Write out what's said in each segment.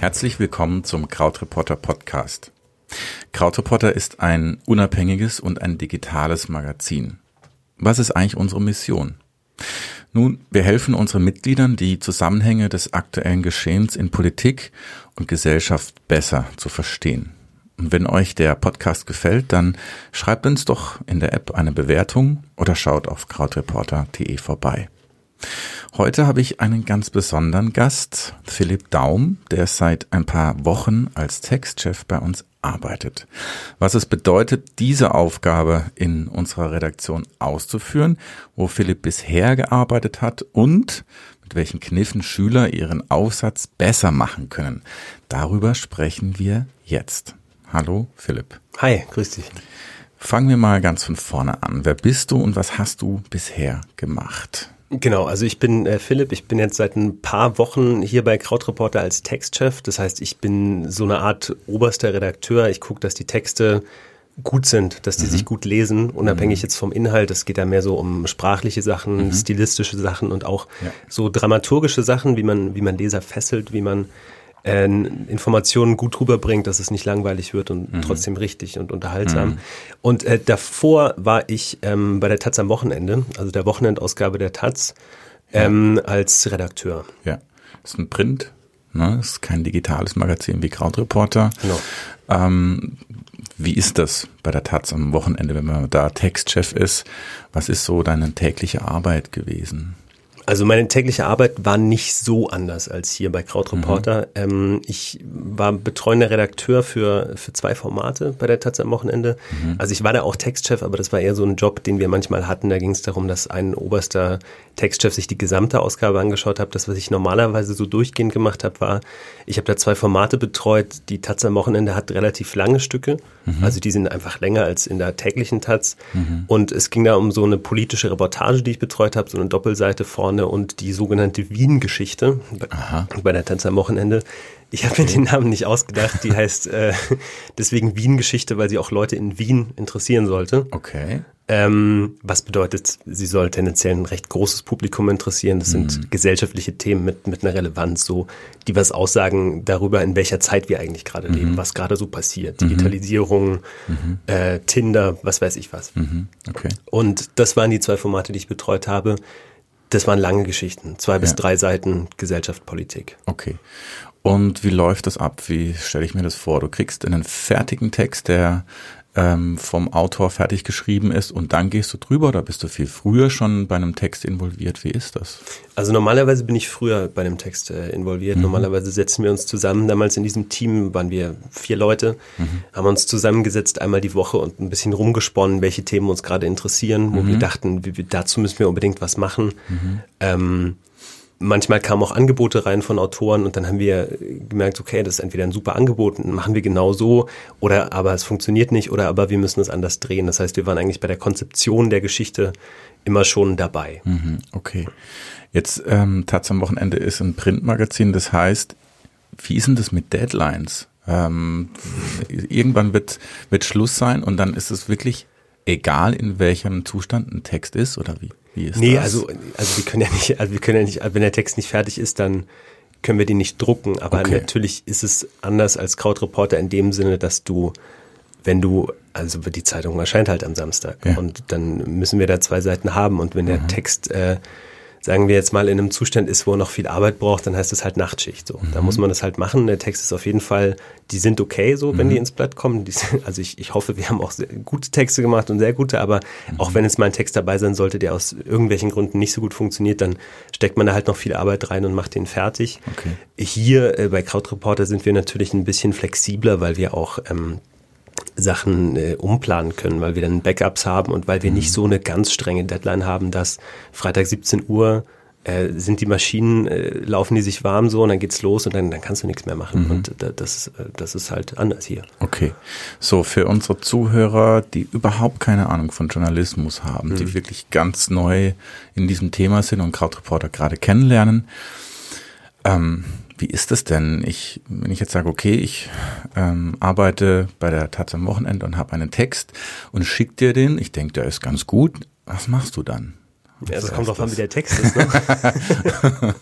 Herzlich willkommen zum Krautreporter Podcast. Krautreporter ist ein unabhängiges und ein digitales Magazin. Was ist eigentlich unsere Mission? Nun, wir helfen unseren Mitgliedern, die Zusammenhänge des aktuellen Geschehens in Politik und Gesellschaft besser zu verstehen. Und wenn euch der Podcast gefällt, dann schreibt uns doch in der App eine Bewertung oder schaut auf krautreporter.de vorbei. Heute habe ich einen ganz besonderen Gast, Philipp Daum, der seit ein paar Wochen als Textchef bei uns arbeitet. Was es bedeutet, diese Aufgabe in unserer Redaktion auszuführen, wo Philipp bisher gearbeitet hat und mit welchen Kniffen Schüler ihren Aufsatz besser machen können. Darüber sprechen wir jetzt. Hallo Philipp. Hi, grüß dich. Fangen wir mal ganz von vorne an. Wer bist du und was hast du bisher gemacht? Genau, also ich bin äh, Philipp, ich bin jetzt seit ein paar Wochen hier bei Krautreporter als Textchef. Das heißt, ich bin so eine Art oberster Redakteur. Ich gucke, dass die Texte gut sind, dass die mhm. sich gut lesen, unabhängig mhm. jetzt vom Inhalt. Es geht da mehr so um sprachliche Sachen, mhm. stilistische Sachen und auch ja. so dramaturgische Sachen, wie man, wie man Leser fesselt, wie man äh, Informationen gut rüberbringt, dass es nicht langweilig wird und mhm. trotzdem richtig und unterhaltsam. Mhm. Und äh, davor war ich ähm, bei der Taz am Wochenende, also der Wochenendausgabe der Taz, ähm, ja. als Redakteur. Ja, das ist ein Print, ne? das ist kein digitales Magazin wie Krautreporter. Genau. Ähm, wie ist das bei der Taz am Wochenende, wenn man da Textchef ist? Was ist so deine tägliche Arbeit gewesen? Also meine tägliche Arbeit war nicht so anders als hier bei Krautreporter. Mhm. Ähm, ich war betreuender Redakteur für, für zwei Formate bei der Taz am Wochenende. Mhm. Also ich war da auch Textchef, aber das war eher so ein Job, den wir manchmal hatten. Da ging es darum, dass ein oberster Textchef sich die gesamte Ausgabe angeschaut hat. Das, was ich normalerweise so durchgehend gemacht habe, war, ich habe da zwei Formate betreut. Die Taz am Wochenende hat relativ lange Stücke. Mhm. Also die sind einfach länger als in der täglichen Taz. Mhm. Und es ging da um so eine politische Reportage, die ich betreut habe, so eine Doppelseite vorne Sterne und die sogenannte Wien-Geschichte bei der Tanz am Wochenende. Ich habe mir den Namen nicht ausgedacht. Die heißt äh, deswegen Wien-Geschichte, weil sie auch Leute in Wien interessieren sollte. Okay. Ähm, was bedeutet, sie soll tendenziell ein recht großes Publikum interessieren. Das sind mhm. gesellschaftliche Themen mit, mit einer Relevanz, so, die was aussagen darüber, in welcher Zeit wir eigentlich gerade mhm. leben, was gerade so passiert. Mhm. Digitalisierung, mhm. äh, Tinder, was weiß ich was. Mhm. Okay. Und das waren die zwei Formate, die ich betreut habe. Das waren lange Geschichten, zwei bis drei Seiten Gesellschaft, Politik. Okay. Und wie läuft das ab? Wie stelle ich mir das vor? Du kriegst einen fertigen Text, der ähm, vom Autor fertig geschrieben ist und dann gehst du drüber oder bist du viel früher schon bei einem Text involviert? Wie ist das? Also normalerweise bin ich früher bei einem Text äh, involviert. Mhm. Normalerweise setzen wir uns zusammen. Damals in diesem Team waren wir vier Leute, mhm. haben uns zusammengesetzt einmal die Woche und ein bisschen rumgesponnen, welche Themen uns gerade interessieren, wo mhm. wir dachten, wie, dazu müssen wir unbedingt was machen. Mhm. Ähm, manchmal kamen auch Angebote rein von Autoren und dann haben wir gemerkt, okay, das ist entweder ein super Angebot, machen wir genau so, oder aber es funktioniert nicht, oder aber wir müssen es anders drehen. Das heißt, wir waren eigentlich bei der Konzeption der Geschichte immer schon dabei. Mhm, okay. Jetzt ähm, Taz am Wochenende ist ein Printmagazin, das heißt, wie ist denn das mit Deadlines? Ähm, irgendwann wird, wird Schluss sein und dann ist es wirklich egal, in welchem Zustand ein Text ist oder wie? Wie ist nee, das? also, also wir können ja nicht, also wir können ja nicht, wenn der Text nicht fertig ist, dann können wir den nicht drucken. Aber okay. natürlich ist es anders als Krautreporter in dem Sinne, dass du, wenn du, also die Zeitung erscheint halt am Samstag ja. und dann müssen wir da zwei Seiten haben und wenn der mhm. Text äh, sagen wir jetzt mal, in einem Zustand ist, wo er noch viel Arbeit braucht, dann heißt es halt Nachtschicht. So, mhm. da muss man das halt machen. Der Text ist auf jeden Fall, die sind okay, so, wenn mhm. die ins Blatt kommen. Die, also ich, ich hoffe, wir haben auch gute Texte gemacht und sehr gute, aber mhm. auch wenn jetzt mal ein Text dabei sein sollte, der aus irgendwelchen Gründen nicht so gut funktioniert, dann steckt man da halt noch viel Arbeit rein und macht den fertig. Okay. Hier äh, bei Krautreporter sind wir natürlich ein bisschen flexibler, weil wir auch ähm, Sachen äh, umplanen können, weil wir dann Backups haben und weil wir mhm. nicht so eine ganz strenge Deadline haben, dass Freitag 17 Uhr äh, sind die Maschinen, äh, laufen die sich warm so und dann geht's los und dann, dann kannst du nichts mehr machen. Mhm. Und das, äh, das ist halt anders hier. Okay. So, für unsere Zuhörer, die überhaupt keine Ahnung von Journalismus haben, mhm. die wirklich ganz neu in diesem Thema sind und Krautreporter gerade kennenlernen, ähm, wie ist das denn? Ich, wenn ich jetzt sage, okay, ich ähm, arbeite bei der Taz am Wochenende und habe einen Text und schick dir den, ich denke, der ist ganz gut. Was machst du dann? Ja, das kommt drauf an, wie der Text ist. Ne?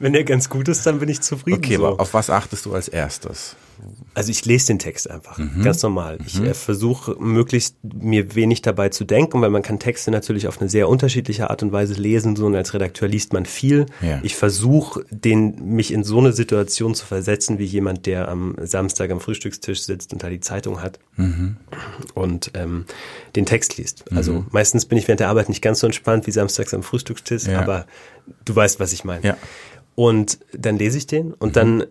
Wenn der ganz gut ist, dann bin ich zufrieden. Okay, so. aber auf was achtest du als erstes? Also ich lese den Text einfach, mhm. ganz normal. Ich mhm. äh, versuche möglichst mir wenig dabei zu denken, weil man kann Texte natürlich auf eine sehr unterschiedliche Art und Weise lesen. So und als Redakteur liest man viel. Ja. Ich versuche, den mich in so eine Situation zu versetzen, wie jemand, der am Samstag am Frühstückstisch sitzt und da die Zeitung hat mhm. und ähm, den Text liest. Also mhm. meistens bin ich während der Arbeit nicht ganz so entspannt wie samstags am Frühstückstisch, ja. aber du weißt, was ich meine. Ja. Und dann lese ich den und dann mhm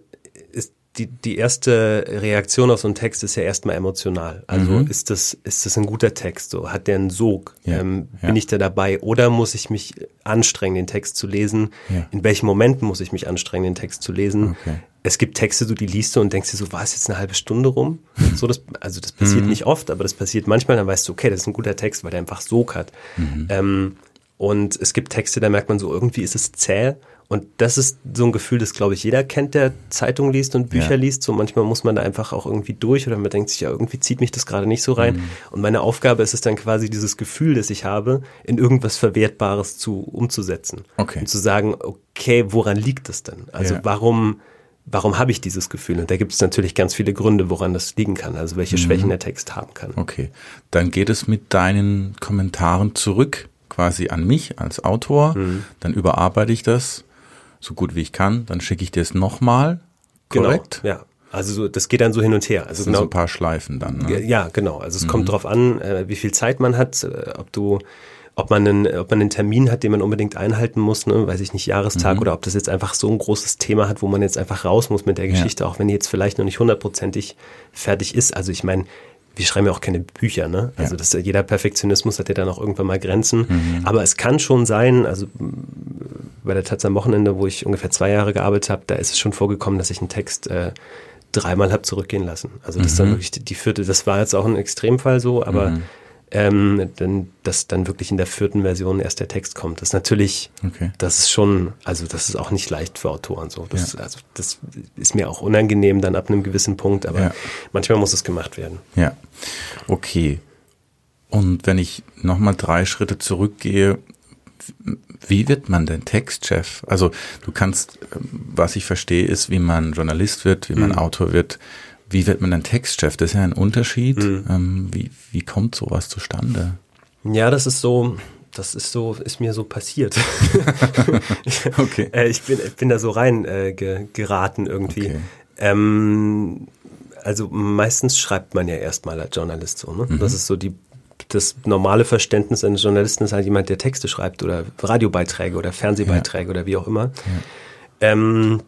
die, die erste Reaktion auf so einen Text ist ja erstmal emotional. Also mhm. ist das, ist das ein guter Text? So, hat der einen Sog? Ja, ähm, ja. Bin ich da dabei? Oder muss ich mich anstrengen, den Text zu lesen? Ja. In welchen Momenten muss ich mich anstrengen, den Text zu lesen? Okay. Es gibt Texte, du die liest du und denkst dir so, war es jetzt eine halbe Stunde rum? So, das, also das passiert mhm. nicht oft, aber das passiert manchmal, dann weißt du, okay, das ist ein guter Text, weil der einfach Sog hat. Mhm. Ähm, und es gibt Texte, da merkt man so, irgendwie ist es zäh und das ist so ein Gefühl, das glaube ich jeder kennt, der Zeitung liest und Bücher ja. liest. So manchmal muss man da einfach auch irgendwie durch oder man denkt sich, ja, irgendwie zieht mich das gerade nicht so rein. Mhm. Und meine Aufgabe ist es dann quasi dieses Gefühl, das ich habe, in irgendwas Verwertbares zu umzusetzen. Okay. Und zu sagen, okay, woran liegt das denn? Also ja. warum, warum habe ich dieses Gefühl? Und da gibt es natürlich ganz viele Gründe, woran das liegen kann, also welche mhm. Schwächen der Text haben kann. Okay. Dann geht es mit deinen Kommentaren zurück quasi an mich als Autor. Mhm. Dann überarbeite ich das so gut wie ich kann, dann schicke ich dir es nochmal. Genau, korrekt? Genau, ja. Also so, das geht dann so hin und her. Also das sind genau, so ein paar Schleifen dann. Ne? Ja, genau. Also es mhm. kommt drauf an, äh, wie viel Zeit man hat, äh, ob du, ob man einen, ob man einen Termin hat, den man unbedingt einhalten muss, ne, weiß ich nicht, Jahrestag mhm. oder ob das jetzt einfach so ein großes Thema hat, wo man jetzt einfach raus muss mit der Geschichte, ja. auch wenn die jetzt vielleicht noch nicht hundertprozentig fertig ist. Also ich meine, wir schreiben ja auch keine Bücher, ne? Also ja. das, jeder Perfektionismus hat ja dann auch irgendwann mal Grenzen. Mhm. Aber es kann schon sein, also bei der Taz am Wochenende, wo ich ungefähr zwei Jahre gearbeitet habe, da ist es schon vorgekommen, dass ich einen Text äh, dreimal habe zurückgehen lassen. Also das mhm. dann wirklich die vierte, das war jetzt auch ein Extremfall so, aber mhm ähm, denn, dass dann wirklich in der vierten Version erst der Text kommt. Das ist natürlich, okay. das ist schon, also das ist auch nicht leicht für Autoren so. Das, ja. also, das ist mir auch unangenehm dann ab einem gewissen Punkt, aber ja. manchmal muss es gemacht werden. Ja, okay. Und wenn ich nochmal drei Schritte zurückgehe, wie wird man denn Textchef? Also du kannst, was ich verstehe, ist, wie man Journalist wird, wie man mhm. Autor wird. Wie wird man ein Textchef? Das ist ja ein Unterschied. Mhm. Ähm, wie, wie kommt sowas zustande? Ja, das ist so, das ist so, ist mir so passiert. okay. Äh, ich bin, bin da so rein äh, ge, geraten irgendwie. Okay. Ähm, also meistens schreibt man ja erstmal als Journalist so. Ne? Mhm. Das ist so die das normale Verständnis eines Journalisten ist halt jemand, der Texte schreibt oder Radiobeiträge oder Fernsehbeiträge ja. oder wie auch immer. Ja. Ähm,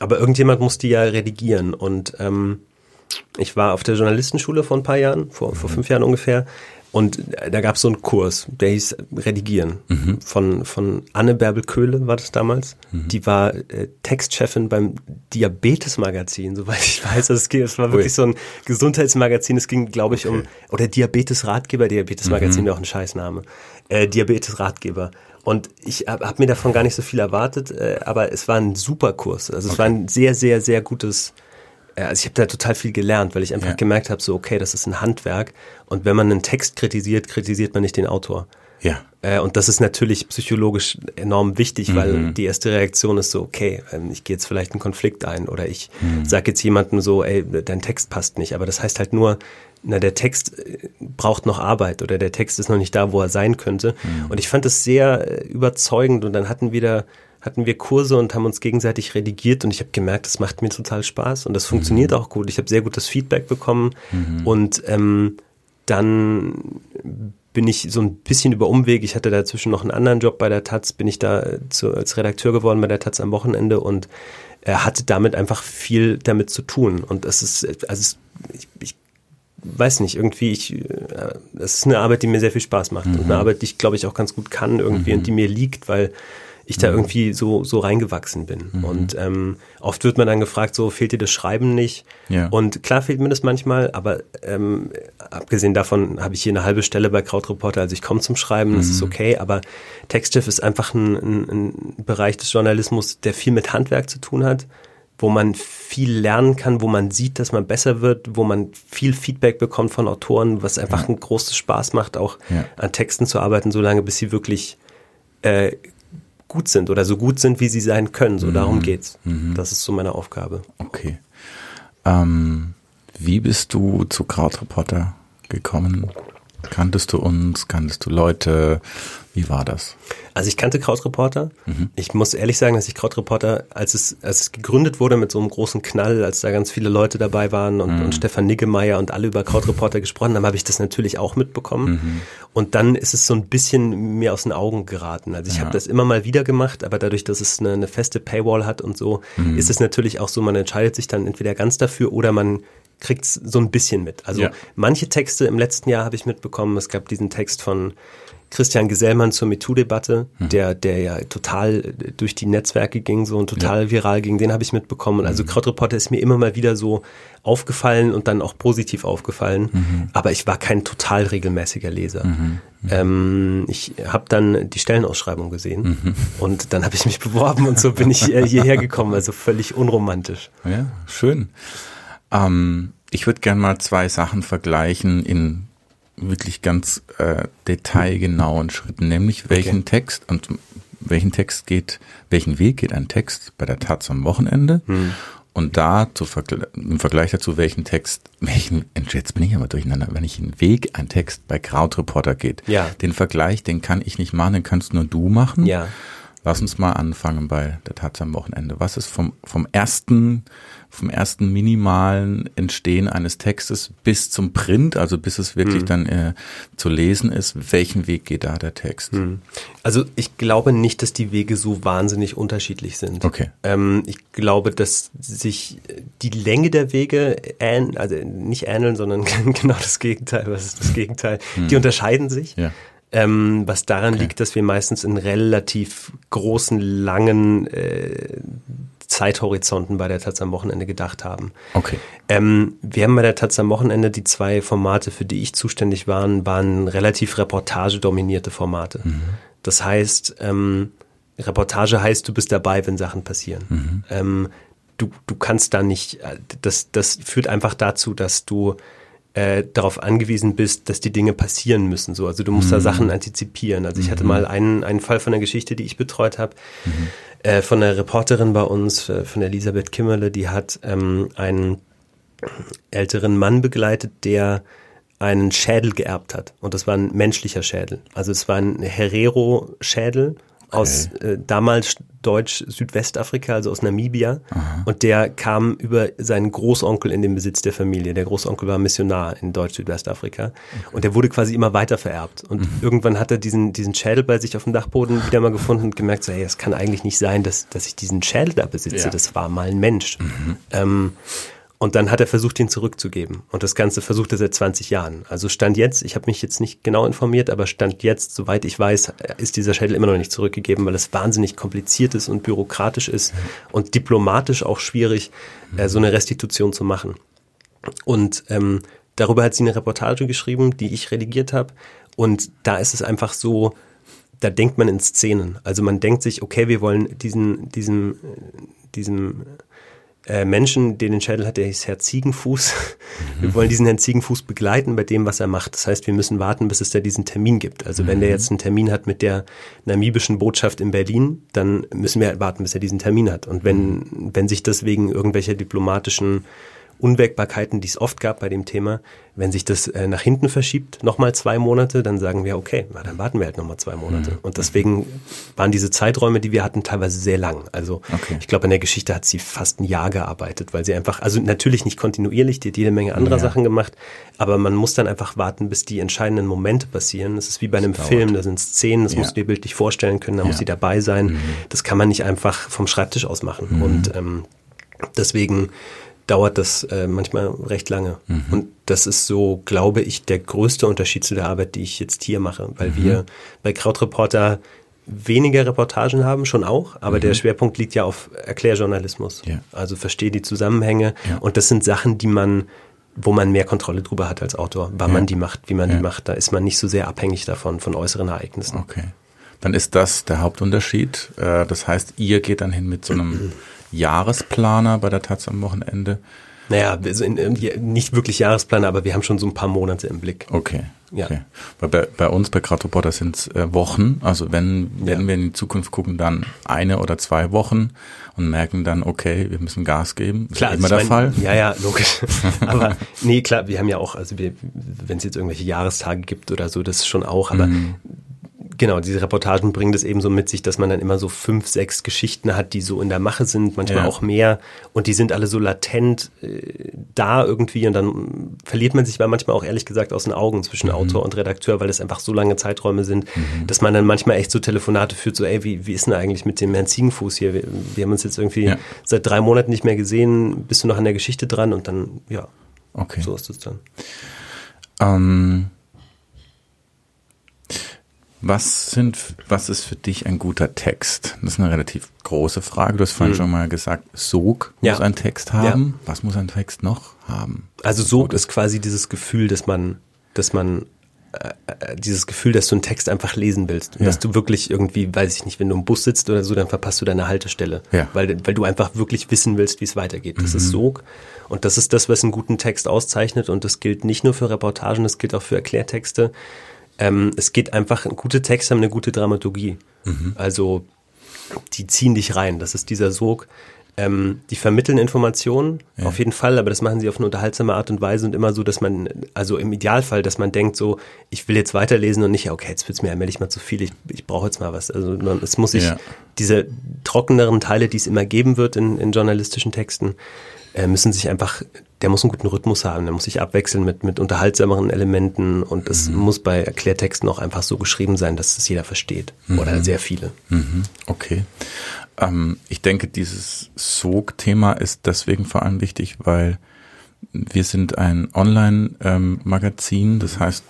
aber irgendjemand muss die ja redigieren. Und ähm, ich war auf der Journalistenschule vor ein paar Jahren, vor, vor fünf Jahren ungefähr. Und da gab es so einen Kurs, der hieß Redigieren. Mhm. Von, von Anne Bärbel-Köhle war das damals. Mhm. Die war äh, Textchefin beim Diabetes-Magazin, soweit ich weiß. Also es, ging, es war wirklich Ui. so ein Gesundheitsmagazin. Es ging, glaube ich, okay. um, oder Diabetes-Ratgeber. Diabetes-Magazin mhm. wäre auch ein Scheißname. Äh, Diabetes-Ratgeber. Und ich habe hab mir davon gar nicht so viel erwartet, äh, aber es war ein super Kurs. Also es okay. war ein sehr, sehr, sehr gutes. Äh, also ich habe da total viel gelernt, weil ich einfach ja. gemerkt habe, so okay, das ist ein Handwerk. Und wenn man einen Text kritisiert, kritisiert man nicht den Autor. Ja. Äh, und das ist natürlich psychologisch enorm wichtig, mhm. weil die erste Reaktion ist so, okay, ähm, ich gehe jetzt vielleicht einen Konflikt ein oder ich mhm. sage jetzt jemandem so, ey, dein Text passt nicht. Aber das heißt halt nur, na, der Text äh, braucht noch Arbeit oder der Text ist noch nicht da, wo er sein könnte. Mhm. Und ich fand das sehr äh, überzeugend und dann hatten wir da, hatten wir Kurse und haben uns gegenseitig redigiert und ich habe gemerkt, das macht mir total Spaß und das funktioniert mhm. auch gut. Ich habe sehr gutes Feedback bekommen mhm. und ähm, dann bin ich so ein bisschen über Umweg, ich hatte dazwischen noch einen anderen Job bei der Taz, bin ich da äh, zu, als Redakteur geworden bei der Taz am Wochenende und er hatte damit einfach viel damit zu tun. Und es ist, also ich, ich weiß nicht, irgendwie, ich, äh, das ist eine Arbeit, die mir sehr viel Spaß macht mhm. und eine Arbeit, die ich, glaube ich, auch ganz gut kann irgendwie mhm. und die mir liegt, weil ich da mhm. irgendwie so, so reingewachsen bin. Mhm. Und ähm, oft wird man dann gefragt, so fehlt dir das Schreiben nicht? Ja. Und klar fehlt mir das manchmal, aber ähm, abgesehen davon habe ich hier eine halbe Stelle bei Krautreporter, also ich komme zum Schreiben, mhm. das ist mhm. okay, aber Textchef ist einfach ein, ein, ein Bereich des Journalismus, der viel mit Handwerk zu tun hat wo man viel lernen kann, wo man sieht, dass man besser wird, wo man viel Feedback bekommt von Autoren, was einfach ja. ein großes Spaß macht, auch ja. an Texten zu arbeiten, solange bis sie wirklich äh, gut sind oder so gut sind, wie sie sein können. So mhm. darum geht's. Mhm. Das ist so meine Aufgabe. Okay. Ähm, wie bist du zu Krautreporter gekommen? Kanntest du uns? Kanntest du Leute? Wie war das? Also ich kannte Krautreporter. Mhm. Ich muss ehrlich sagen, dass ich Krautreporter, als es, als es gegründet wurde mit so einem großen Knall, als da ganz viele Leute dabei waren und, mhm. und Stefan Niggemeier und alle über Krautreporter gesprochen haben, habe ich das natürlich auch mitbekommen. Mhm. Und dann ist es so ein bisschen mir aus den Augen geraten. Also ich ja. habe das immer mal wieder gemacht, aber dadurch, dass es eine, eine feste Paywall hat und so, mhm. ist es natürlich auch so, man entscheidet sich dann entweder ganz dafür oder man kriegt so ein bisschen mit. Also ja. manche Texte im letzten Jahr habe ich mitbekommen. Es gab diesen Text von Christian Gesellmann zur MeToo-Debatte, mhm. der, der ja total durch die Netzwerke ging, so und total ja. viral ging, den habe ich mitbekommen. Und also mhm. Krautreporter ist mir immer mal wieder so aufgefallen und dann auch positiv aufgefallen. Mhm. Aber ich war kein total regelmäßiger Leser. Mhm. Mhm. Ähm, ich habe dann die Stellenausschreibung gesehen mhm. und dann habe ich mich beworben und so bin ich äh, hierher gekommen, also völlig unromantisch. Ja, schön. Ähm, ich würde gerne mal zwei Sachen vergleichen in wirklich ganz äh, detailgenauen Schritten, nämlich welchen okay. Text und welchen Text geht, welchen Weg geht ein Text bei der Taz am Wochenende hm. und da zu im Vergleich dazu, welchen Text, welchen, jetzt bin ich aber durcheinander, wenn ich einen Weg, ein Text bei Krautreporter geht. Ja. Den Vergleich, den kann ich nicht machen, den kannst nur du machen. Ja. Lass uns mal anfangen bei der Taz am Wochenende. Was ist vom, vom ersten vom ersten minimalen Entstehen eines Textes bis zum Print, also bis es wirklich mhm. dann äh, zu lesen ist, welchen Weg geht da der Text? Mhm. Also ich glaube nicht, dass die Wege so wahnsinnig unterschiedlich sind. Okay. Ähm, ich glaube, dass sich die Länge der Wege, ähn, also nicht ähneln, sondern genau das Gegenteil. Was ist das Gegenteil? Mhm. Die unterscheiden sich. Ja. Ähm, was daran okay. liegt, dass wir meistens in relativ großen, langen äh, Zeithorizonten bei der Taz am Wochenende gedacht haben. Okay. Ähm, wir haben bei der Taz am Wochenende die zwei Formate, für die ich zuständig war, waren relativ reportagedominierte Formate. Mhm. Das heißt, ähm, Reportage heißt, du bist dabei, wenn Sachen passieren. Mhm. Ähm, du, du kannst da nicht, äh, das, das führt einfach dazu, dass du äh, darauf angewiesen bist, dass die Dinge passieren müssen. So, also du musst mhm. da Sachen antizipieren. Also ich hatte mhm. mal einen, einen Fall von der Geschichte, die ich betreut habe. Mhm äh, von einer Reporterin bei uns, äh, von Elisabeth Kimmerle, die hat ähm, einen älteren Mann begleitet, der einen Schädel geerbt hat. Und das war ein menschlicher Schädel. Also es war ein Herero-Schädel aus äh, damals Deutsch Südwestafrika, also aus Namibia. Aha. Und der kam über seinen Großonkel in den Besitz der Familie. Der Großonkel war Missionar in Deutsch Südwestafrika. Okay. Und der wurde quasi immer weiter vererbt. Und mhm. irgendwann hat er diesen, diesen Schädel bei sich auf dem Dachboden wieder mal gefunden und gemerkt, so, hey, es kann eigentlich nicht sein, dass, dass ich diesen Schädel da besitze. Ja. Das war mal ein Mensch. Mhm. Ähm, und dann hat er versucht, ihn zurückzugeben. Und das Ganze versucht er seit 20 Jahren. Also Stand jetzt, ich habe mich jetzt nicht genau informiert, aber Stand jetzt, soweit ich weiß, ist dieser Schädel immer noch nicht zurückgegeben, weil es wahnsinnig kompliziert ist und bürokratisch ist und diplomatisch auch schwierig, äh, so eine Restitution zu machen. Und ähm, darüber hat sie eine Reportage geschrieben, die ich redigiert habe. Und da ist es einfach so, da denkt man in Szenen. Also man denkt sich, okay, wir wollen diesen, diesem, diesem äh, Menschen, den den Schädel hat, der hieß Herr Ziegenfuß. Mhm. Wir wollen diesen Herrn Ziegenfuß begleiten bei dem, was er macht. Das heißt, wir müssen warten, bis es da diesen Termin gibt. Also mhm. wenn der mhm. jetzt einen Termin hat mit der namibischen Botschaft in Berlin, dann müssen wir warten, bis er diesen Termin hat. Und wenn, mhm. wenn sich das wegen irgendwelcher diplomatischen Unwägbarkeiten, die es oft gab bei dem Thema, wenn sich das äh, nach hinten verschiebt, nochmal zwei Monate, dann sagen wir, okay, na, dann warten wir halt nochmal zwei Monate. Mhm. Und deswegen waren diese Zeiträume, die wir hatten, teilweise sehr lang. Also okay. ich glaube, in der Geschichte hat sie fast ein Jahr gearbeitet, weil sie einfach, also natürlich nicht kontinuierlich, die hat jede Menge anderer ja. Sachen gemacht, aber man muss dann einfach warten, bis die entscheidenden Momente passieren. Das ist wie bei einem das Film, da sind Szenen, das ja. musst du dir bildlich vorstellen können, da ja. muss sie dabei sein. Mhm. Das kann man nicht einfach vom Schreibtisch aus machen. Mhm. Und ähm, deswegen dauert das äh, manchmal recht lange. Mhm. Und das ist so, glaube ich, der größte Unterschied zu der Arbeit, die ich jetzt hier mache, weil mhm. wir bei Krautreporter weniger Reportagen haben, schon auch, aber mhm. der Schwerpunkt liegt ja auf Erklärjournalismus. Ja. Also verstehe die Zusammenhänge ja. und das sind Sachen, die man wo man mehr Kontrolle drüber hat als Autor, wann ja. man die macht, wie man die macht. Da ist man nicht so sehr abhängig davon, von äußeren Ereignissen. Okay. Dann ist das der Hauptunterschied. Äh, das heißt, ihr geht dann hin mit so einem Jahresplaner bei der Taz am Wochenende? Naja, wir sind nicht wirklich Jahresplaner, aber wir haben schon so ein paar Monate im Blick. Okay. Ja. Okay. Bei, bei uns bei Krautreporter sind es äh, Wochen. Also wenn, wenn ja. wir in die Zukunft gucken, dann eine oder zwei Wochen und merken dann, okay, wir müssen Gas geben. Ist klar, immer der mein, Fall. Ja, ja, logisch. aber nee, klar, wir haben ja auch, also wenn es jetzt irgendwelche Jahrestage gibt oder so, das schon auch, aber mhm genau, diese Reportagen bringen das eben so mit sich, dass man dann immer so fünf, sechs Geschichten hat, die so in der Mache sind, manchmal ja. auch mehr. Und die sind alle so latent äh, da irgendwie. Und dann verliert man sich manchmal auch ehrlich gesagt aus den Augen zwischen mhm. Autor und Redakteur, weil das einfach so lange Zeiträume sind, mhm. dass man dann manchmal echt so Telefonate führt, so, ey, wie, wie ist denn eigentlich mit dem Herrn Ziegenfuß hier? Wir, wir haben uns jetzt irgendwie ja. seit drei Monaten nicht mehr gesehen. Bist du noch an der Geschichte dran? Und dann, ja, okay. so ist es dann. Ähm was sind, was ist für dich ein guter Text? Das ist eine relativ große Frage. Du hast vorhin mhm. schon mal gesagt, Sog muss ja. ein Text haben. Ja. Was muss ein Text noch haben? Also Sog ist quasi dieses Gefühl, dass man, dass man äh, äh, dieses Gefühl, dass du einen Text einfach lesen willst. Ja. Dass du wirklich irgendwie, weiß ich nicht, wenn du im Bus sitzt oder so, dann verpasst du deine Haltestelle. Weil, weil du einfach wirklich wissen willst, wie es weitergeht. Das mhm. ist Sog. Und das ist das, was einen guten Text auszeichnet. Und das gilt nicht nur für Reportagen, das gilt auch für Erklärtexte. Ähm, es geht einfach, gute Texte haben eine gute Dramaturgie. Mhm. Also die ziehen dich rein. Das ist dieser Sog. Ähm, die vermitteln Informationen, ja. auf jeden Fall, aber das machen sie auf eine unterhaltsame Art und Weise und immer so, dass man, also im Idealfall, dass man denkt so, ich will jetzt weiterlesen und nicht, okay, jetzt wird's mir allmählich mal zu viel, ich, ich brauche jetzt mal was. Also es muss sich ja. diese trockeneren Teile, die es immer geben wird in, in journalistischen Texten, müssen sich einfach, der muss einen guten Rhythmus haben, der muss sich abwechseln mit, mit unterhaltsameren Elementen und es mhm. muss bei Erklärtexten auch einfach so geschrieben sein, dass es jeder versteht mhm. oder sehr viele. Mhm. Okay. Ähm, ich denke, dieses Sog-Thema ist deswegen vor allem wichtig, weil wir sind ein Online-Magazin, das heißt,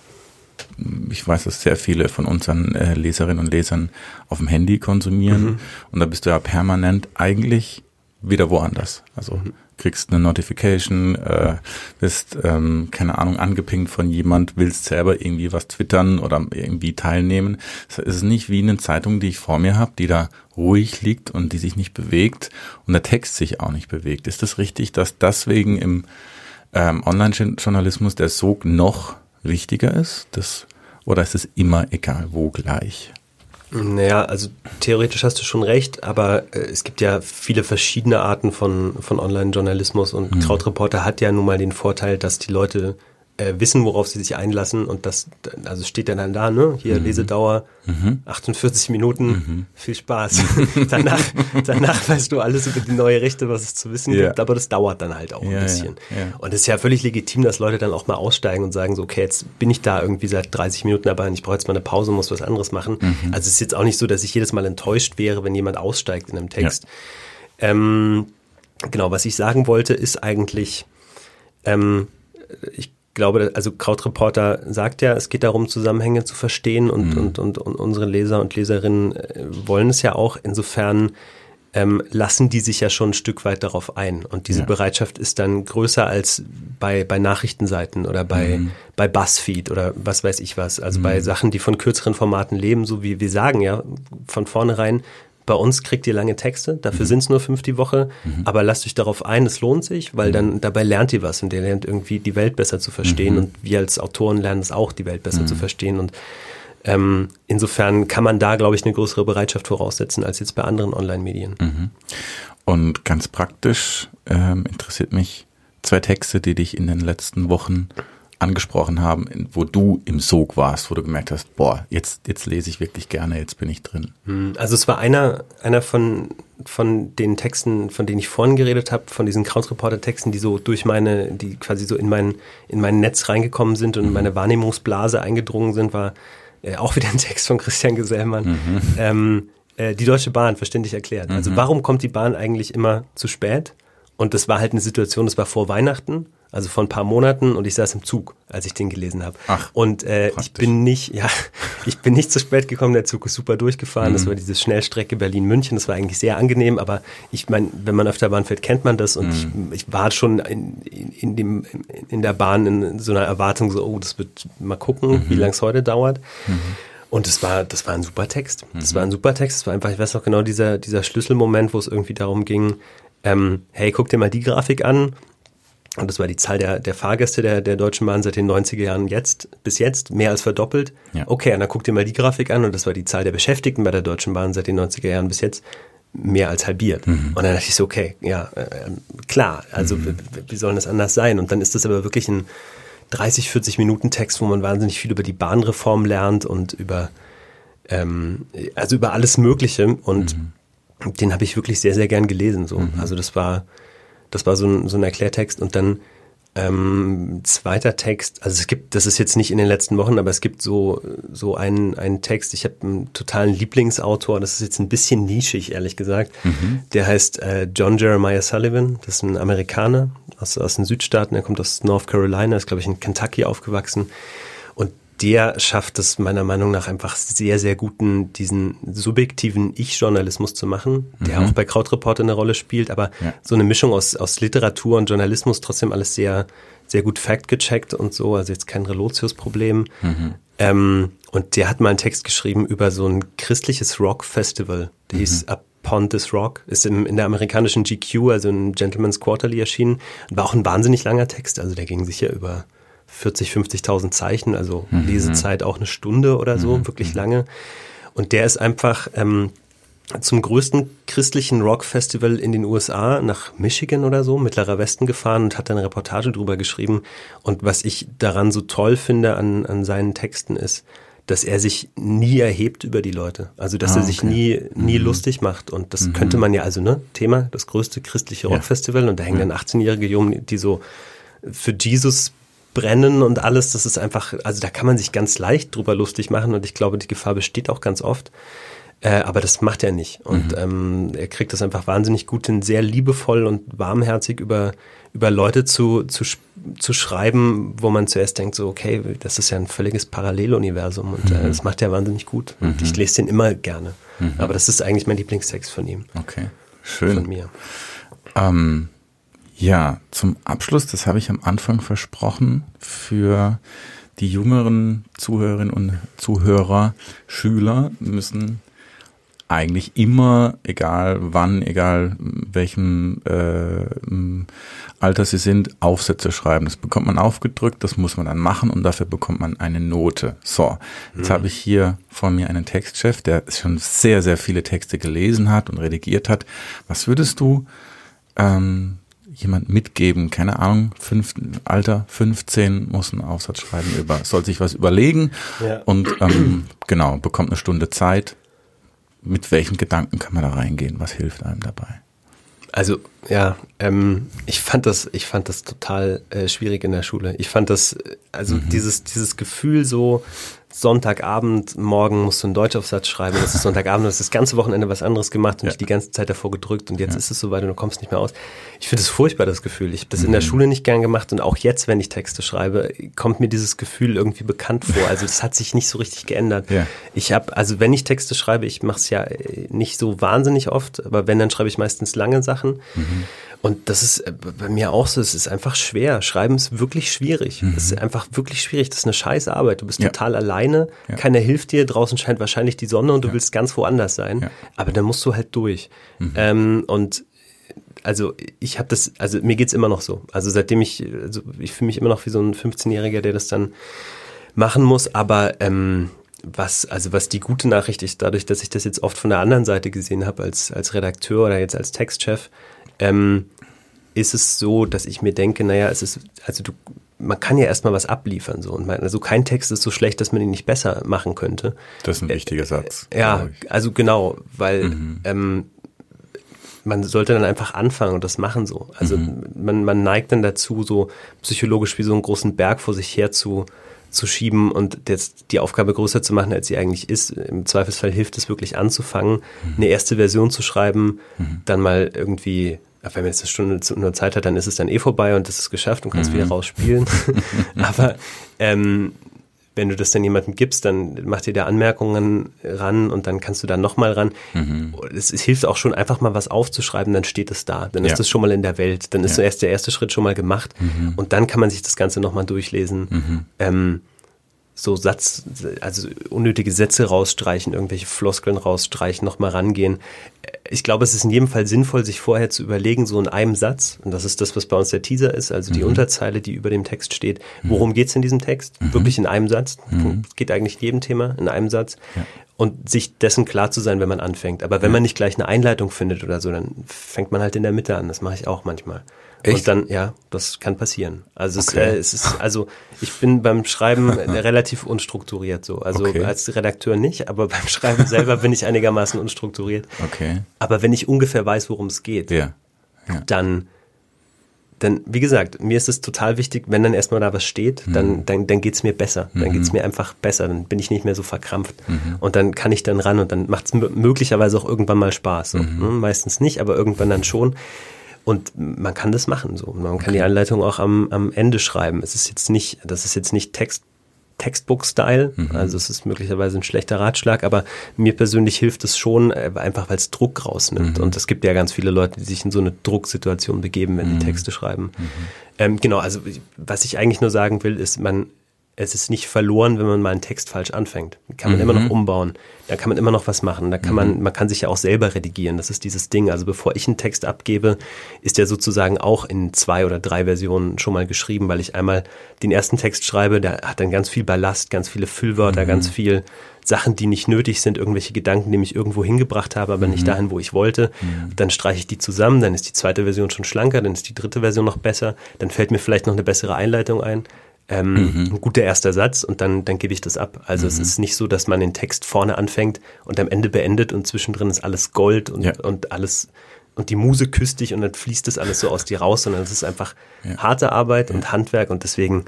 ich weiß, dass sehr viele von unseren äh, Leserinnen und Lesern auf dem Handy konsumieren mhm. und da bist du ja permanent eigentlich wieder woanders. Also mhm kriegst eine Notification, äh, bist, ähm, keine Ahnung, angepinkt von jemand, willst selber irgendwie was twittern oder irgendwie teilnehmen. Es ist nicht wie eine Zeitung, die ich vor mir habe, die da ruhig liegt und die sich nicht bewegt und der Text sich auch nicht bewegt. Ist das richtig, dass deswegen im ähm, Online-Journalismus der Sog noch wichtiger ist? Das, oder ist es immer egal wo gleich? Naja, also theoretisch hast du schon recht, aber äh, es gibt ja viele verschiedene Arten von, von Online-Journalismus und mhm. Krautreporter hat ja nun mal den Vorteil, dass die Leute äh, wissen, worauf sie sich einlassen und das, also steht dann, da, ne? Hier mhm. Lesedauer mhm. 48 Minuten, mhm. viel Spaß. danach, danach weißt du alles über die neue Rechte, was es zu wissen yeah. gibt, aber das dauert dann halt auch ja, ein bisschen. Ja, ja. Und es ist ja völlig legitim, dass Leute dann auch mal aussteigen und sagen so, okay, jetzt bin ich da irgendwie seit 30 Minuten dabei und ich brauche jetzt mal eine Pause, muss was anderes machen. Mhm. Also es ist jetzt auch nicht so, dass ich jedes Mal enttäuscht wäre, wenn jemand aussteigt in einem Text. Ähm, genau, was ich sagen wollte, ist eigentlich, ähm, ich glaube, also Krautreporter sagt ja, es geht darum, Zusammenhänge zu verstehen und, mhm. und, und, und unsere Leser und Leserinnen äh, wollen es ja auch. Insofern ähm, lassen die sich ja schon ein Stück weit darauf ein. Und diese ja. Bereitschaft ist dann größer als bei, bei Nachrichtenseiten oder bei, mhm. bei Buzzfeed oder was weiß ich was. Also mhm. bei Sachen, die von kürzeren Formaten leben, so wie wir sagen ja von vornherein, bei uns kriegt ihr lange Texte, dafür mhm. sind es nur fünf die Woche, mhm. aber lasst euch darauf ein, es lohnt sich, weil mhm. dann dabei lernt ihr was und ihr lernt irgendwie die Welt besser zu verstehen mhm. und wir als Autoren lernen es auch, die Welt besser zu mhm. verstehen und ähm, insofern kann man da, glaube ich, eine größere Bereitschaft voraussetzen als jetzt bei anderen Online-Medien. Mhm. Und ganz praktisch ähm, interessiert mich zwei Texte, die dich in den letzten Wochen angesprochen haben, wo du im Sog warst, wo du gemerkt hast, boah, jetzt, jetzt lese ich wirklich gerne, jetzt bin ich drin? Hm, also es war einer, einer von, von den Texten, von denen ich vorhin geredet habe, von diesen Krautreporter-Texten, die so durch meine, die quasi so in mein, in mein Netz reingekommen sind und in mhm. meine Wahrnehmungsblase eingedrungen sind, war äh, auch wieder ein Text von Christian Gesellmann. Mhm. Ähm, äh, die Deutsche Bahn, verständlich erklärt. Also mhm. warum kommt die Bahn eigentlich immer zu spät? Und das war halt eine Situation, das war vor Weihnachten also vor ein paar Monaten und ich saß im Zug, als ich den gelesen habe. Ach, und äh, ich bin nicht, ja, ich bin nicht zu spät gekommen, der Zug ist super durchgefahren. Mhm. Das war diese Schnellstrecke Berlin-München, das war eigentlich sehr angenehm, aber ich meine, wenn man auf der Bahn fährt, kennt man das und mhm. ich, ich, war schon in, in, in, dem, in der Bahn in so einer Erwartung so, oh, das wird mal gucken, mhm. wie lang es heute dauert. Mhm. Und das war, das war ein super Text. Das war ein mhm. super Text. Das war einfach, ich weiß noch genau, dieser, dieser Schlüsselmoment, wo es irgendwie darum ging, ähm, hey, guck dir mal die Grafik an. Und das war die Zahl der, der Fahrgäste der, der Deutschen Bahn seit den 90er Jahren jetzt, bis jetzt, mehr als verdoppelt. Ja. Okay, und dann guck dir mal die Grafik an und das war die Zahl der Beschäftigten bei der Deutschen Bahn seit den 90er Jahren bis jetzt, mehr als halbiert. Mhm. Und dann dachte ich so, okay, ja, äh, klar, also mhm. wie soll das anders sein? Und dann ist das aber wirklich ein 30, 40 Minuten Text, wo man wahnsinnig viel über die Bahnreform lernt und über, ähm, also über alles Mögliche. Und mhm den habe ich wirklich sehr, sehr gern gelesen. So. Mhm. Also das war, das war so ein, so ein Erklärtext. Und dann ähm, zweiter Text, also es gibt, das ist jetzt nicht in den letzten Wochen, aber es gibt so, so einen, einen Text, ich habe einen totalen Lieblingsautor, das ist jetzt ein bisschen nischig, ehrlich gesagt. Mhm. Der heißt äh, John Jeremiah Sullivan, das ist ein Amerikaner aus, aus den Südstaaten, er kommt aus North Carolina, ist, glaube ich, in Kentucky aufgewachsen der schafft es meiner Meinung nach einfach sehr, sehr guten, diesen subjektiven Ich-Journalismus zu machen, der mhm. auch bei Krautreporter eine Rolle spielt, aber ja. so eine Mischung aus, aus Literatur und Journalismus trotzdem alles sehr, sehr gut fact-gecheckt und so, also jetzt kein Relotius-Problem. Mhm. Ähm, und der hat mal einen Text geschrieben über so ein christliches Rock-Festival, der mhm. hieß Upon This Rock, ist im, in der amerikanischen GQ, also in Gentleman's Quarterly erschienen, war auch ein wahnsinnig langer Text, also der ging sicher über 40, 50.000 Zeichen, also mhm. Lesezeit auch eine Stunde oder so, mhm. wirklich lange. Und der ist einfach ähm, zum größten christlichen Rock-Festival in den USA nach Michigan oder so, Mittlerer Westen gefahren und hat eine Reportage drüber geschrieben. Und was ich daran so toll finde an, an seinen Texten ist, dass er sich nie erhebt über die Leute. Also dass ah, er sich nie, nie mhm. lustig macht. Und das mhm. könnte man ja also, ne, Thema, das größte christliche Rockfestival. Ja. Und da hängen dann 18-jährige Jungen, die so für Jesus brennen und alles, das ist einfach, also da kann man sich ganz leicht drüber lustig machen und ich glaube, die Gefahr besteht auch ganz oft. Äh, aber das macht er nicht. Und mhm. ähm, er kriegt das einfach wahnsinnig gut hin, sehr liebevoll und warmherzig über, über Leute zu, zu, zu schreiben, wo man zuerst denkt, so, okay, das ist ja ein völliges Paralleluniversum und äh, mhm. äh, das macht er wahnsinnig gut. Und mhm. ich lese den immer gerne. Mhm. Aber das ist eigentlich mein Lieblingstext von ihm. Okay. Schön. Von mir. Ähm, ja, zum Abschluss, das habe ich am Anfang versprochen, für die jüngeren Zuhörerinnen und Zuhörer, Schüler müssen eigentlich immer, egal wann, egal welchem äh, Alter sie sind, Aufsätze schreiben. Das bekommt man aufgedrückt, das muss man dann machen und dafür bekommt man eine Note. So, jetzt mhm. habe ich hier vor mir einen Textchef, der schon sehr, sehr viele Texte gelesen hat und redigiert hat. Was würdest du ähm, jemand mitgeben, keine Ahnung, fünf, Alter 15 muss einen Aufsatz schreiben über, soll sich was überlegen ja. und ähm, genau, bekommt eine Stunde Zeit. Mit welchen Gedanken kann man da reingehen? Was hilft einem dabei? Also ja, ähm, ich fand das, ich fand das total äh, schwierig in der Schule. Ich fand das, also mhm. dieses, dieses Gefühl so, Sonntagabend, morgen musst du einen Deutschaufsatz schreiben, das ist Sonntagabend, du hast das ganze Wochenende was anderes gemacht und ja. dich die ganze Zeit davor gedrückt und jetzt ja. ist es soweit und du kommst nicht mehr aus. Ich finde es furchtbar, das Gefühl. Ich habe das mhm. in der mhm. Schule nicht gern gemacht und auch jetzt, wenn ich Texte schreibe, kommt mir dieses Gefühl irgendwie bekannt vor. Also das hat sich nicht so richtig geändert. Ja. Ich habe, also wenn ich Texte schreibe, ich mache es ja nicht so wahnsinnig oft, aber wenn, dann schreibe ich meistens lange Sachen. Mhm. Und das ist äh, bei mir auch so, es ist einfach schwer. Schreiben ist wirklich schwierig. Mhm. Es ist einfach wirklich schwierig. Das ist eine scheiß Arbeit. Du bist ja. total alleine, ja. keiner hilft dir, draußen scheint wahrscheinlich die Sonne und du ja. willst ganz woanders sein. Aber dann musst du halt durch. Mhm. Ähm, und also ich habe das, also mir geht's immer noch so. Also seitdem ich, also ich fühle mich immer noch wie so ein 15-Jähriger, der das dann machen muss, aber ähm, was, also was die gute Nachricht ist, dadurch, dass ich das jetzt oft von der anderen Seite gesehen habe, als, als Redakteur oder jetzt als Textchef, ähm, ist es so, dass ich mir denke, naja, es ist, also du, man kann ja erstmal was abliefern, so. Und man, also kein Text ist so schlecht, dass man ihn nicht besser machen könnte. Das ist ein wichtiger äh, Satz. Ja, also genau, weil, mhm. ähm, man sollte dann einfach anfangen und das machen so. Also mhm. man, man neigt dann dazu, so psychologisch wie so einen großen Berg vor sich her zu, zu schieben und jetzt die Aufgabe größer zu machen, als sie eigentlich ist. Im Zweifelsfall hilft es wirklich anzufangen, mhm. eine erste Version zu schreiben, mhm. dann mal irgendwie wenn man jetzt eine Stunde nur Zeit hat, dann ist es dann eh vorbei und das ist geschafft und kannst mhm. wieder rausspielen. Aber ähm, wenn du das dann jemandem gibst, dann macht dir der Anmerkungen ran und dann kannst du da nochmal ran. Mhm. Es, es, hilft auch schon, einfach mal was aufzuschreiben, dann steht es da. Dann ja. ist das schon mal in der Welt. Dann ist ja. zuerst der erste Schritt schon mal gemacht mhm. und dann kann man sich das Ganze nochmal durchlesen. Mhm. Ähm, so Satz, also unnötige Sätze rausstreichen, irgendwelche Floskeln rausstreichen, nochmal rangehen ich glaube, es ist in jedem Fall sinnvoll, sich vorher zu überlegen, so in einem Satz, und das ist das, was bei uns der Teaser ist, also die mhm. Unterzeile, die über dem Text steht, mhm. worum geht's in diesem Text? Mhm. Wirklich in einem Satz. Mhm. Geht eigentlich in jedem Thema in einem Satz. Ja. Und sich dessen klar zu sein, wenn man anfängt. Aber wenn man nicht gleich eine Einleitung findet oder so, dann fängt man halt in der Mitte an. Das mache ich auch manchmal. Echt? Und dann, ja, das kann passieren. Also okay. es, äh, es, ist, also ich bin beim Schreiben relativ unstrukturiert so. Also okay. als Redakteur nicht, aber beim Schreiben selber bin ich einigermaßen unstrukturiert. Okay. Aber wenn ich ungefähr weiß, worum es geht, ja. Ja. dann dann, wie gesagt, mir ist es total wichtig, wenn dann erstmal da was steht, mhm. dann, dann, dann geht's mir besser. Dann mhm. geht's mir einfach besser. Dann bin ich nicht mehr so verkrampft. Mhm. Und dann kann ich dann ran und dann macht's möglicherweise auch irgendwann mal Spaß. So. Mhm. Ne? Meistens nicht, aber irgendwann dann schon. Und man kann das machen so. Man kann die Anleitung auch am, am Ende schreiben. Es ist jetzt nicht, das ist jetzt nicht Text, Textbook-Style. Mhm. Also es ist möglicherweise ein schlechter Ratschlag, aber mir persönlich hilft es schon, äh, einfach weil es Druck rausnimmt. Mhm. Und es gibt ja ganz viele Leute, die sich in so eine Drucksituation begeben, wenn mhm. die Texte schreiben. Mhm. Ähm, genau, also was ich eigentlich nur sagen will, ist, man es ist nicht verloren, wenn man mal einen Text falsch anfängt. Kann man mhm. immer noch umbauen. Da kann man immer noch was machen. Da kann mhm. man, man kann sich ja auch selber redigieren. Das ist dieses Ding. Also bevor ich einen Text abgebe, ist der sozusagen auch in zwei oder drei Versionen schon mal geschrieben, weil ich einmal den ersten Text schreibe, der hat dann ganz viel Ballast, ganz viele Füllwörter, mhm. ganz viel Sachen, die nicht nötig sind, irgendwelche Gedanken, die mich irgendwo hingebracht haben, aber nicht mhm. dahin, wo ich wollte. Mhm. Dann streiche ich die zusammen, dann ist die zweite Version schon schlanker, dann ist die dritte Version noch besser, dann fällt mir vielleicht noch eine bessere Einleitung ein ähm, mhm. ein guter erster Satz und dann, dann gebe ich das ab. Also mhm. es ist nicht so, dass man den Text vorne anfängt und am Ende beendet und zwischendrin ist alles Gold und, ja. und alles und die Muse küsst dich und dann fließt das alles so aus dir raus, sondern es ist einfach ja. harte Arbeit ja. und Handwerk und deswegen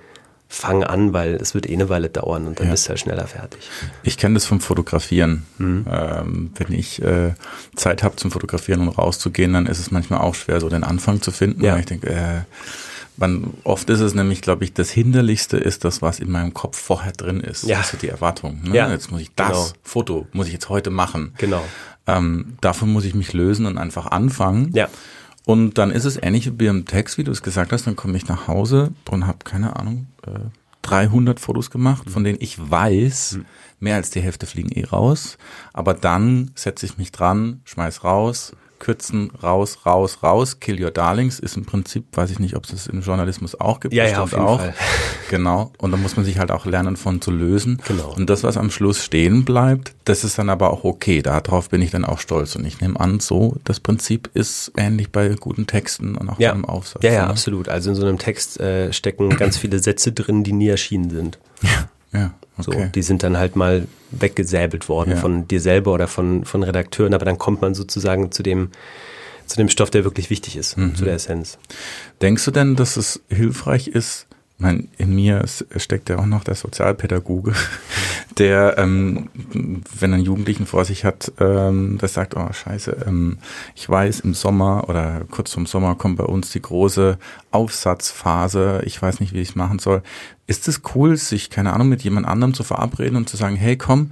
fang an, weil es wird eh eine Weile dauern und dann ja. bist du halt schneller fertig. Ich kenne das vom Fotografieren. Mhm. Ähm, wenn ich äh, Zeit habe zum Fotografieren und rauszugehen, dann ist es manchmal auch schwer, so den Anfang zu finden. Ja. Weil ich denke, äh, man, oft ist es nämlich, glaube ich, das Hinderlichste ist das, was in meinem Kopf vorher drin ist. Ja. Also die Erwartung. Ne? Ja. Jetzt muss ich das genau. Foto, muss ich jetzt heute machen. Genau. Ähm, davon muss ich mich lösen und einfach anfangen. Ja. Und dann ist es ähnlich wie im Text, wie du es gesagt hast, dann komme ich nach Hause und habe, keine Ahnung, äh, 300 Fotos gemacht, von denen ich weiß, mhm. mehr als die Hälfte fliegen eh raus. Aber dann setze ich mich dran, schmeiß raus, kürzen, raus, raus, raus. Kill Your Darlings ist im Prinzip, weiß ich nicht, ob es das im Journalismus auch gibt. Ja, ja, auf jeden auch. Fall. Genau. Und da muss man sich halt auch lernen, von zu lösen. Genau. Und das, was am Schluss stehen bleibt, das ist dann aber auch okay. Darauf bin ich dann auch stolz. Und ich nehme an, so, das Prinzip ist ähnlich bei guten Texten und auch ja. beim Aufsatz. Ja, ja, oder? absolut. Also in so einem Text äh, stecken ganz viele Sätze drin, die nie erschienen sind. Ja, ja. Okay. So, die sind dann halt mal weggesäbelt worden ja. von dir selber oder von, von Redakteuren, aber dann kommt man sozusagen zu dem, zu dem Stoff, der wirklich wichtig ist, mhm. zu der Essenz. Denkst du denn, dass es hilfreich ist, ich meine, in mir steckt ja auch noch der Sozialpädagoge, der, ähm, wenn er einen Jugendlichen vor sich hat, ähm, der sagt, oh scheiße, ähm, ich weiß, im Sommer oder kurz zum Sommer kommt bei uns die große Aufsatzphase, ich weiß nicht, wie ich es machen soll. Ist es cool, sich, keine Ahnung, mit jemand anderem zu verabreden und zu sagen, hey komm,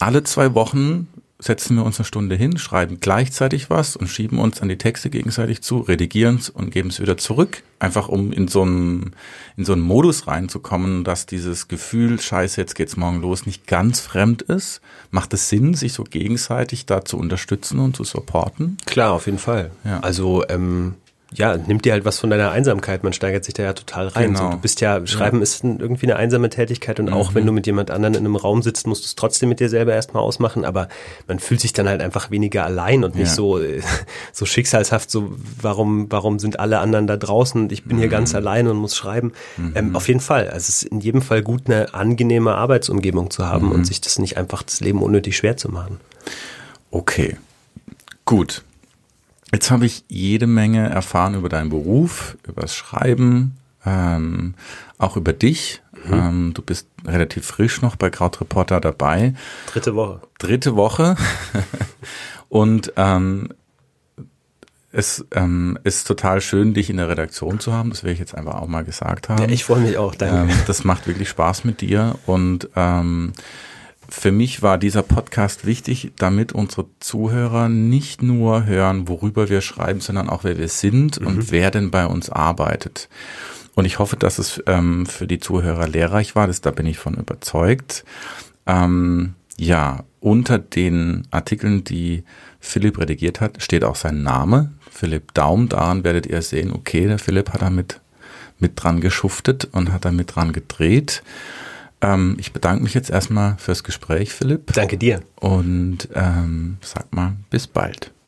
alle zwei Wochen setzen wir uns eine Stunde hin, schreiben gleichzeitig was und schieben uns an die Texte gegenseitig zu, redigieren es und geben es wieder zurück, einfach um in so einen, in so einen Modus reinzukommen, dass dieses Gefühl, scheiße, jetzt geht's morgen los, nicht ganz fremd ist. Macht es Sinn, sich so gegenseitig da zu unterstützen und zu supporten? Klar, auf jeden Fall. Ja. Also ähm, ja, nimmt dir halt was von deiner Einsamkeit. Man steigert sich da ja total rein. Genau. So, du bist ja, Schreiben ja. ist irgendwie eine einsame Tätigkeit und mhm. auch wenn du mit jemand anderen in einem Raum sitzt, musst du es trotzdem mit dir selber erstmal ausmachen, aber man fühlt sich dann halt einfach weniger allein und nicht ja. so, so schicksalshaft, so warum, warum sind alle anderen da draußen und ich bin mhm. hier ganz allein und muss schreiben. Mhm. Ähm, auf jeden Fall. Also es ist in jedem Fall gut, eine angenehme Arbeitsumgebung zu haben und mhm. sich das nicht einfach das Leben unnötig schwer zu machen. Okay. Gut. Jetzt habe ich jede Menge erfahren über deinen Beruf, über das Schreiben, ähm, auch über dich. Mhm. Ähm, du bist relativ frisch noch bei Krautreporter dabei. Dritte Woche. Dritte Woche. Und ähm, es ähm, ist total schön, dich in der Redaktion zu haben. Das will ich jetzt einfach auch mal gesagt haben. Ja, ich freue mich auch, danke. Ähm, das macht wirklich Spaß mit dir und ähm, für mich war dieser Podcast wichtig, damit unsere Zuhörer nicht nur hören, worüber wir schreiben, sondern auch wer wir sind mhm. und wer denn bei uns arbeitet. Und ich hoffe, dass es ähm, für die Zuhörer lehrreich war. Das, da bin ich von überzeugt. Ähm, Ja, unter den Artikeln, die Philipp redigiert hat, steht auch sein Name. Philipp Daum, daran werdet ihr sehen, okay, der Philipp hat damit mit dran geschuftet und hat damit dran gedreht. Ähm, ich bedanke mich jetzt erstmal fürs Gespräch, Philipp. Danke dir. Und ähm, sag mal, bis bald.